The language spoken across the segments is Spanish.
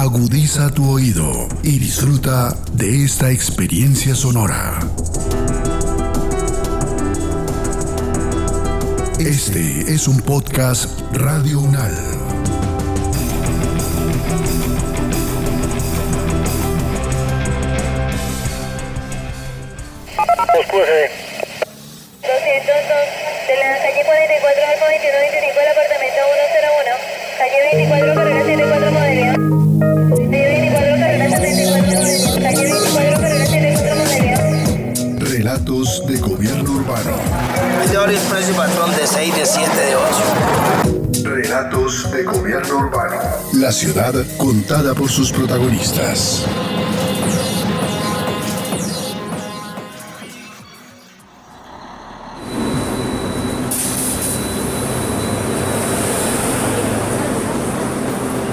Agudiza tu oído y disfruta de esta experiencia sonora. Este es un podcast Radio Unal. Oscure. 202 de la calle 44 Alfa 2125 del apartamento 101. Calle 24 gobierno urbano. La ciudad contada por sus protagonistas.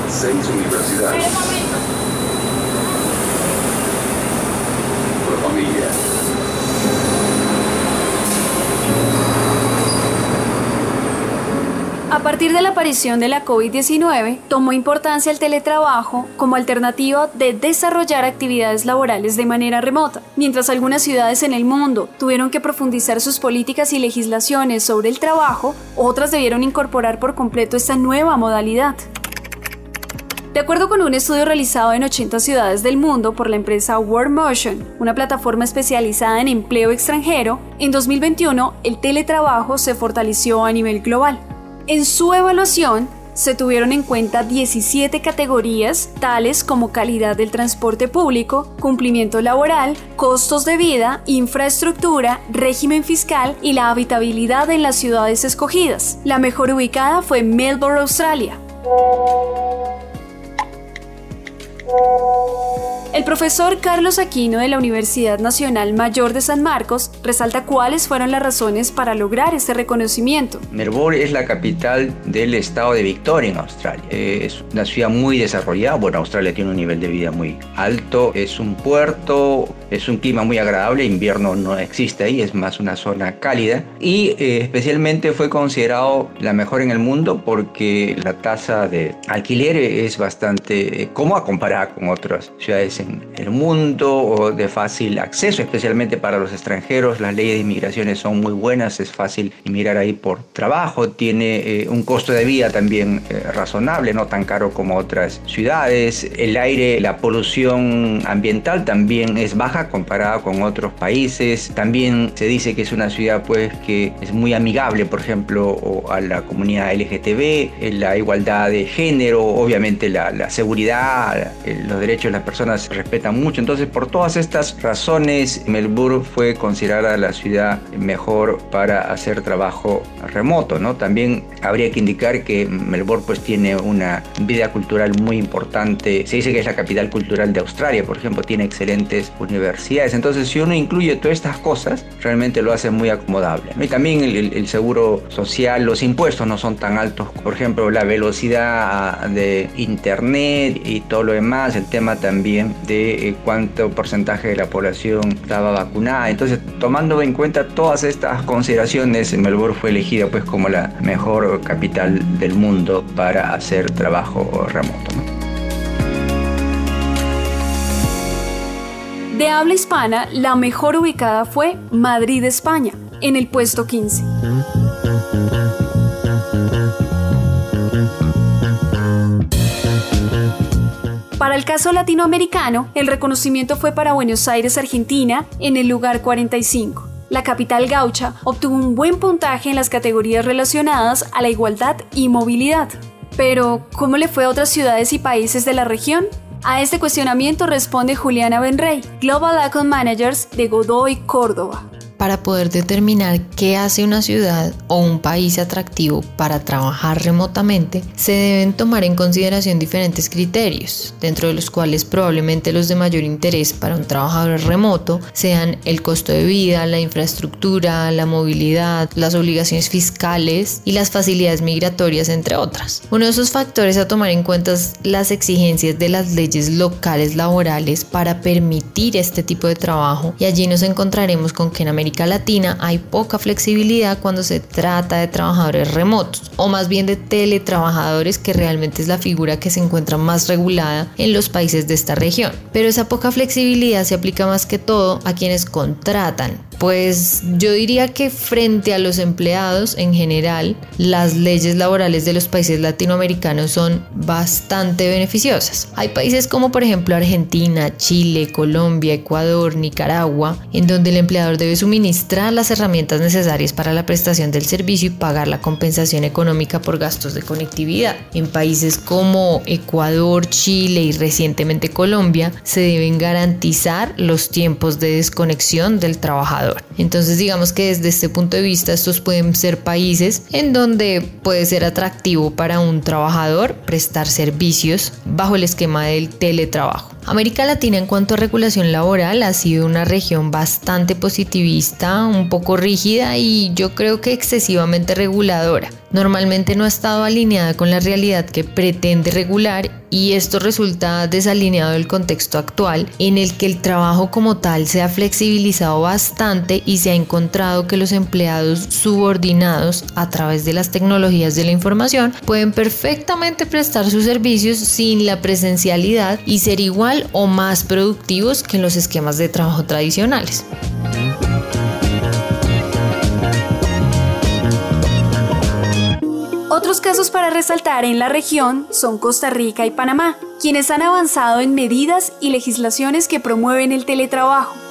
Seis universidades. A partir de la aparición de la COVID-19, tomó importancia el teletrabajo como alternativa de desarrollar actividades laborales de manera remota. Mientras algunas ciudades en el mundo tuvieron que profundizar sus políticas y legislaciones sobre el trabajo, otras debieron incorporar por completo esta nueva modalidad. De acuerdo con un estudio realizado en 80 ciudades del mundo por la empresa WorkMotion, una plataforma especializada en empleo extranjero, en 2021 el teletrabajo se fortaleció a nivel global. En su evaluación, se tuvieron en cuenta 17 categorías, tales como calidad del transporte público, cumplimiento laboral, costos de vida, infraestructura, régimen fiscal y la habitabilidad en las ciudades escogidas. La mejor ubicada fue Melbourne, Australia. El profesor Carlos Aquino de la Universidad Nacional Mayor de San Marcos resalta cuáles fueron las razones para lograr este reconocimiento. Melbourne es la capital del estado de Victoria en Australia. Es una ciudad muy desarrollada. Bueno, Australia tiene un nivel de vida muy alto. Es un puerto, es un clima muy agradable. Invierno no existe ahí, es más una zona cálida. Y eh, especialmente fue considerado la mejor en el mundo porque la tasa de alquiler es bastante eh, cómoda comparada con otras ciudades en el mundo o de fácil acceso, especialmente para los extranjeros. Las leyes de inmigración son muy buenas, es fácil inmigrar ahí por trabajo, tiene eh, un costo de vida también eh, razonable, no tan caro como otras ciudades. El aire, la polución ambiental también es baja comparada con otros países. También se dice que es una ciudad pues que es muy amigable, por ejemplo, a la comunidad LGTB, eh, la igualdad de género, obviamente la, la seguridad, eh, los derechos de las personas se respetan mucho. Entonces, por todas estas razones, Melbourne fue considerada la ciudad mejor para hacer trabajo remoto. ¿no? También habría que indicar que Melbourne pues, tiene una vida cultural muy importante. Se dice que es la capital cultural de Australia, por ejemplo, tiene excelentes universidades. Entonces, si uno incluye todas estas cosas, realmente lo hace muy acomodable. Y también el, seguro social, los impuestos no son tan altos. Por ejemplo, la velocidad de internet y todo lo demás, el tema también de eh, cuánto porcentaje de la población estaba vacunada. Entonces, tomando en cuenta todas estas consideraciones, Melbourne fue elegida pues como la mejor capital del mundo para hacer trabajo remoto. De habla hispana, la mejor ubicada fue Madrid, España, en el puesto 15. Para el caso latinoamericano, el reconocimiento fue para Buenos Aires, Argentina, en el lugar 45. La capital gaucha obtuvo un buen puntaje en las categorías relacionadas a la igualdad y movilidad. Pero, ¿cómo le fue a otras ciudades y países de la región? A este cuestionamiento responde Juliana Benrey, Global Account Managers de Godoy, Córdoba. Para poder determinar qué hace una ciudad o un país atractivo para trabajar remotamente, se deben tomar en consideración diferentes criterios, dentro de los cuales probablemente los de mayor interés para un trabajador remoto sean el costo de vida, la infraestructura, la movilidad, las obligaciones fiscales y las facilidades migratorias, entre otras. Uno de esos factores a tomar en cuenta es las exigencias de las leyes locales laborales para permitir este tipo de trabajo y allí nos encontraremos con que en América América Latina hay poca flexibilidad cuando se trata de trabajadores remotos, o más bien de teletrabajadores que realmente es la figura que se encuentra más regulada en los países de esta región. Pero esa poca flexibilidad se aplica más que todo a quienes contratan, pues yo diría que frente a los empleados en general, las leyes laborales de los países latinoamericanos son bastante beneficiosas. Hay países como por ejemplo Argentina, Chile, Colombia, Ecuador, Nicaragua, en donde el empleador debe suministrar las herramientas necesarias para la prestación del servicio y pagar la compensación económica por gastos de conectividad. En países como Ecuador, Chile y recientemente Colombia, se deben garantizar los tiempos de desconexión del trabajador entonces digamos que desde este punto de vista estos pueden ser países en donde puede ser atractivo para un trabajador prestar servicios bajo el esquema del teletrabajo. América Latina en cuanto a regulación laboral ha sido una región bastante positivista, un poco rígida y yo creo que excesivamente reguladora. Normalmente no ha estado alineada con la realidad que pretende regular y esto resulta desalineado del contexto actual en el que el trabajo como tal se ha flexibilizado bastante y se ha encontrado que los empleados subordinados a través de las tecnologías de la información pueden perfectamente prestar sus servicios sin la presencialidad y ser igual o más productivos que en los esquemas de trabajo tradicionales. Otros casos para resaltar en la región son Costa Rica y Panamá, quienes han avanzado en medidas y legislaciones que promueven el teletrabajo.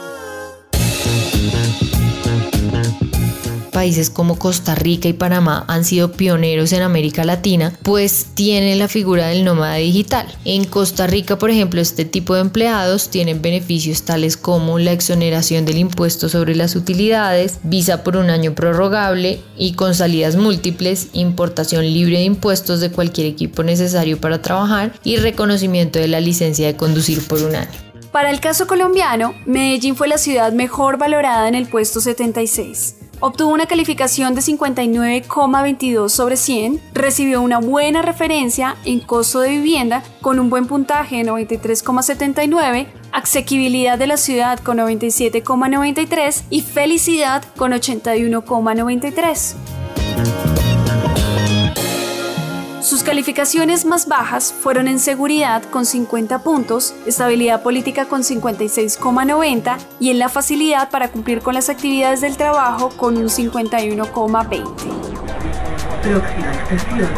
Países como Costa Rica y Panamá han sido pioneros en América Latina, pues tienen la figura del nómada digital. En Costa Rica, por ejemplo, este tipo de empleados tienen beneficios tales como la exoneración del impuesto sobre las utilidades, visa por un año prorrogable y con salidas múltiples, importación libre de impuestos de cualquier equipo necesario para trabajar y reconocimiento de la licencia de conducir por un año. Para el caso colombiano, Medellín fue la ciudad mejor valorada en el puesto 76. Obtuvo una calificación de 59,22 sobre 100, recibió una buena referencia en costo de vivienda con un buen puntaje de 93,79, asequibilidad de la ciudad con 97,93 y felicidad con 81,93. Sus calificaciones más bajas fueron en seguridad con 50 puntos, estabilidad política con 56,90 y en la facilidad para cumplir con las actividades del trabajo con un 51,20. Próxima estación,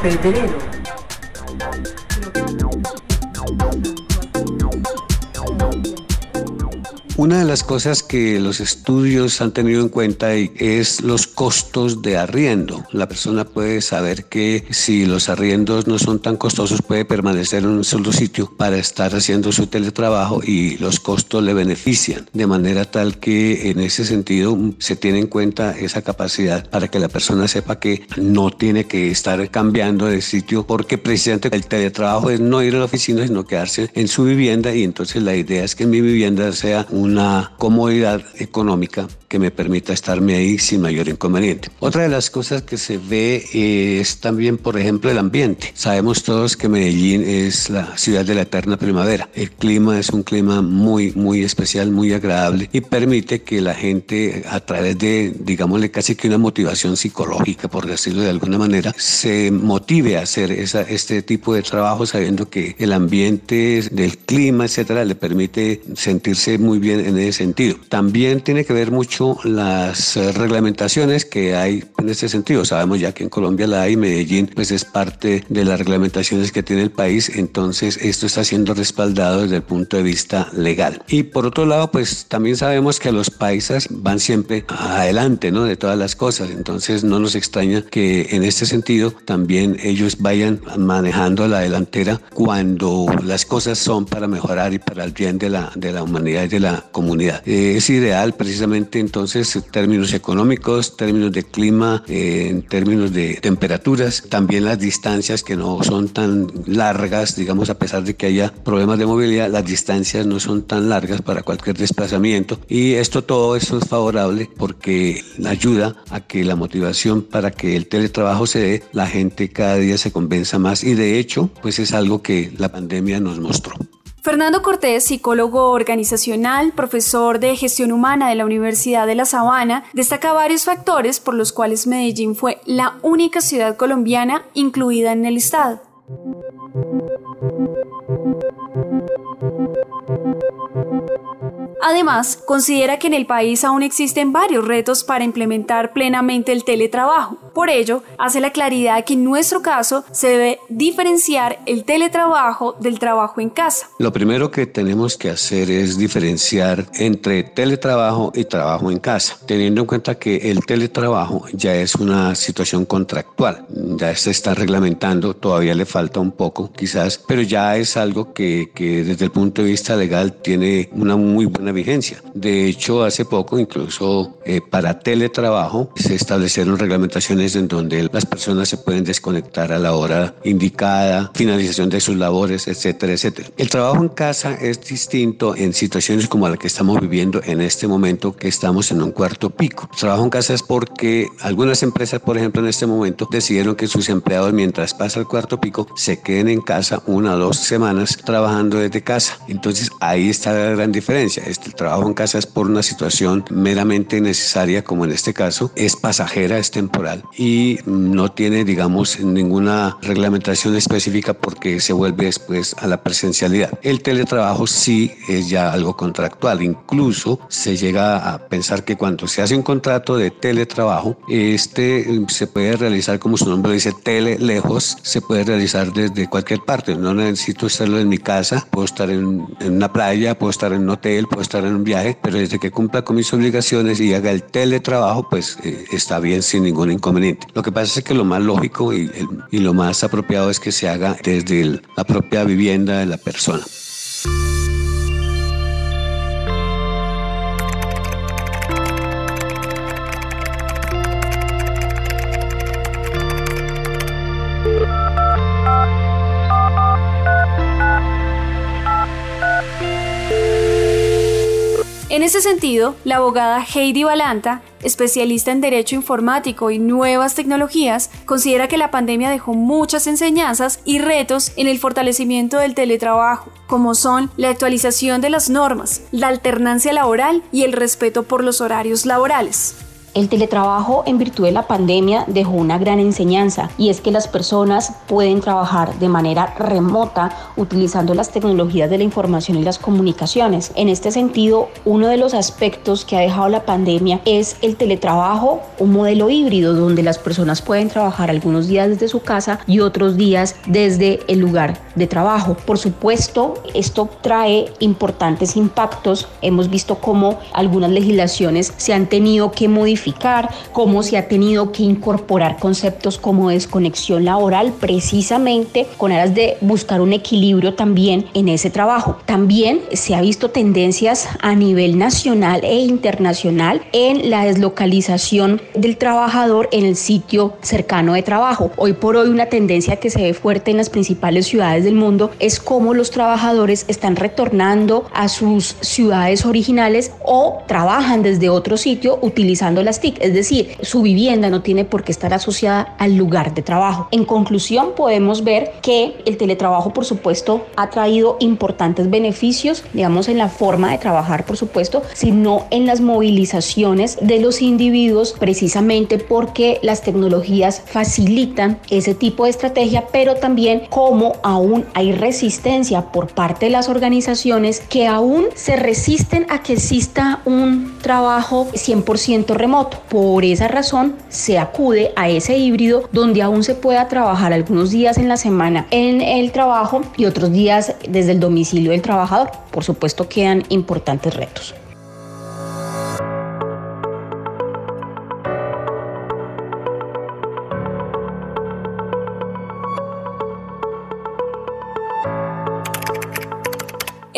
Pedrero. Una de las cosas que los estudios han tenido en cuenta es los costos de arriendo. La persona puede saber que si los arriendos no son tan costosos puede permanecer en un solo sitio para estar haciendo su teletrabajo y los costos le benefician. De manera tal que en ese sentido se tiene en cuenta esa capacidad para que la persona sepa que no tiene que estar cambiando de sitio porque precisamente el teletrabajo es no ir a la oficina sino quedarse en su vivienda y entonces la idea es que mi vivienda sea un una comodidad económica que me permita estarme ahí sin mayor inconveniente. Otra de las cosas que se ve es también, por ejemplo, el ambiente. Sabemos todos que Medellín es la ciudad de la eterna primavera. El clima es un clima muy, muy especial, muy agradable y permite que la gente, a través de, digámosle, casi que una motivación psicológica, por decirlo de alguna manera, se motive a hacer esa, este tipo de trabajo sabiendo que el ambiente del clima, etcétera, le permite sentirse muy bien en ese sentido. También tiene que ver mucho las eh, reglamentaciones que hay en este sentido. Sabemos ya que en Colombia la hay, Medellín pues es parte de las reglamentaciones que tiene el país, entonces esto está siendo respaldado desde el punto de vista legal. Y por otro lado, pues también sabemos que los paisas van siempre adelante, ¿no? De todas las cosas, entonces no nos extraña que en este sentido también ellos vayan manejando la delantera cuando las cosas son para mejorar y para el bien de la, de la humanidad y de la comunidad. Eh, es ideal precisamente entonces en términos económicos, términos de clima, eh, en términos de temperaturas, también las distancias que no son tan largas, digamos, a pesar de que haya problemas de movilidad, las distancias no son tan largas para cualquier desplazamiento y esto todo eso es favorable porque ayuda a que la motivación para que el teletrabajo se dé, la gente cada día se convenza más y de hecho, pues es algo que la pandemia nos mostró. Fernando Cortés, psicólogo organizacional, profesor de gestión humana de la Universidad de La Sabana, destaca varios factores por los cuales Medellín fue la única ciudad colombiana incluida en el estado. Además, considera que en el país aún existen varios retos para implementar plenamente el teletrabajo. Por ello, hace la claridad que en nuestro caso se debe diferenciar el teletrabajo del trabajo en casa. Lo primero que tenemos que hacer es diferenciar entre teletrabajo y trabajo en casa, teniendo en cuenta que el teletrabajo ya es una situación contractual, ya se está reglamentando, todavía le falta un poco quizás, pero ya es algo que, que desde el punto de vista legal tiene una muy buena vigencia. De hecho, hace poco, incluso eh, para teletrabajo, se establecieron reglamentaciones en donde las personas se pueden desconectar a la hora indicada, finalización de sus labores, etcétera, etcétera. El trabajo en casa es distinto en situaciones como la que estamos viviendo en este momento, que estamos en un cuarto pico. El trabajo en casa es porque algunas empresas, por ejemplo, en este momento decidieron que sus empleados, mientras pasa el cuarto pico, se queden en casa una o dos semanas trabajando desde casa. Entonces ahí está la gran diferencia el trabajo en casa es por una situación meramente necesaria, como en este caso, es pasajera, es temporal y no tiene, digamos, ninguna reglamentación específica porque se vuelve después a la presencialidad. El teletrabajo sí es ya algo contractual, incluso se llega a pensar que cuando se hace un contrato de teletrabajo, este se puede realizar, como su nombre dice, tele lejos, se puede realizar desde cualquier parte. No necesito estarlo en mi casa, puedo estar en, en una playa, puedo estar en un hotel, puedo estar en un viaje, pero desde que cumpla con mis obligaciones y haga el teletrabajo, pues eh, está bien sin ningún inconveniente. Lo que pasa es que lo más lógico y, lo más apropiado es que se haga desde la propia vivienda de la persona. En ese sentido, la abogada Heidi Balanta, especialista en Derecho Informático y Nuevas Tecnologías, considera que la pandemia dejó muchas enseñanzas y retos en el fortalecimiento del teletrabajo, como son la actualización de las normas, la alternancia laboral y el respeto por los horarios laborales. El teletrabajo en virtud de la pandemia dejó una gran enseñanza y es que las personas pueden trabajar de manera remota utilizando las tecnologías de la información y las comunicaciones. En este sentido, uno de los aspectos que ha dejado la pandemia es el teletrabajo, un modelo híbrido donde las personas pueden trabajar algunos días desde su casa y otros días desde el lugar de trabajo. Por supuesto, esto trae importantes impactos. Hemos visto cómo algunas legislaciones se han tenido que modificar cómo se ha tenido que incorporar conceptos como desconexión laboral precisamente con aras de buscar un equilibrio también en ese trabajo. También se ha visto tendencias a nivel nacional e internacional en la deslocalización del trabajador en el sitio cercano de trabajo. Hoy por hoy una tendencia que se ve fuerte en las principales ciudades del mundo es cómo los trabajadores están retornando a sus ciudades originales o trabajan desde otro sitio utilizando TIC, es decir, su vivienda no tiene por qué estar asociada al lugar de trabajo. En conclusión, podemos ver que el teletrabajo, por supuesto, ha traído importantes beneficios, digamos, en la forma de trabajar, por supuesto, sino en las movilizaciones de los individuos, precisamente porque las tecnologías facilitan ese tipo de estrategia, pero también como aún hay resistencia por parte de las organizaciones que aún se resisten a que exista un trabajo 100% remoto por esa razón, se acude a ese híbrido donde aún se pueda trabajar algunos días en la semana en el trabajo y otros días desde el domicilio del trabajador. Por supuesto, quedan importantes retos.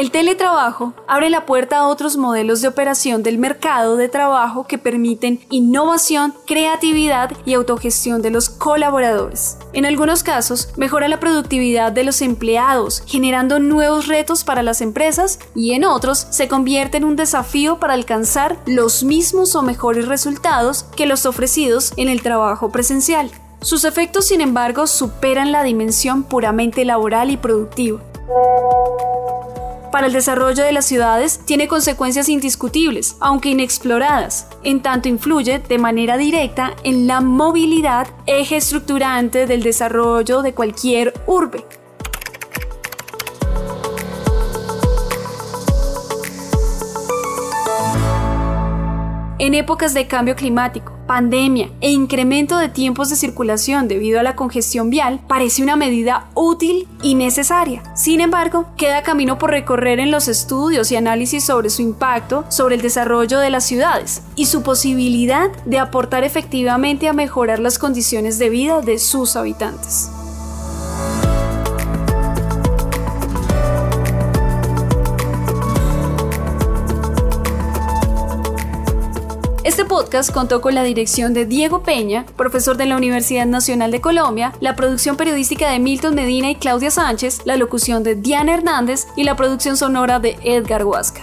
El teletrabajo abre la puerta a otros modelos de operación del mercado de trabajo que permiten innovación, creatividad y autogestión de los colaboradores. En algunos casos, mejora la productividad de los empleados, generando nuevos retos para las empresas y en otros se convierte en un desafío para alcanzar los mismos o mejores resultados que los ofrecidos en el trabajo presencial. Sus efectos, sin embargo, superan la dimensión puramente laboral y productiva. Para el desarrollo de las ciudades tiene consecuencias indiscutibles, aunque inexploradas, en tanto influye de manera directa en la movilidad, eje estructurante del desarrollo de cualquier urbe. En épocas de cambio climático, pandemia e incremento de tiempos de circulación debido a la congestión vial, parece una medida útil y necesaria. Sin embargo, queda camino por recorrer en los estudios y análisis sobre su impacto sobre el desarrollo de las ciudades y su posibilidad de aportar efectivamente a mejorar las condiciones de vida de sus habitantes. Podcast contó con la dirección de Diego Peña, profesor de la Universidad Nacional de Colombia, la producción periodística de Milton Medina y Claudia Sánchez, la locución de Diana Hernández y la producción sonora de Edgar Huasca.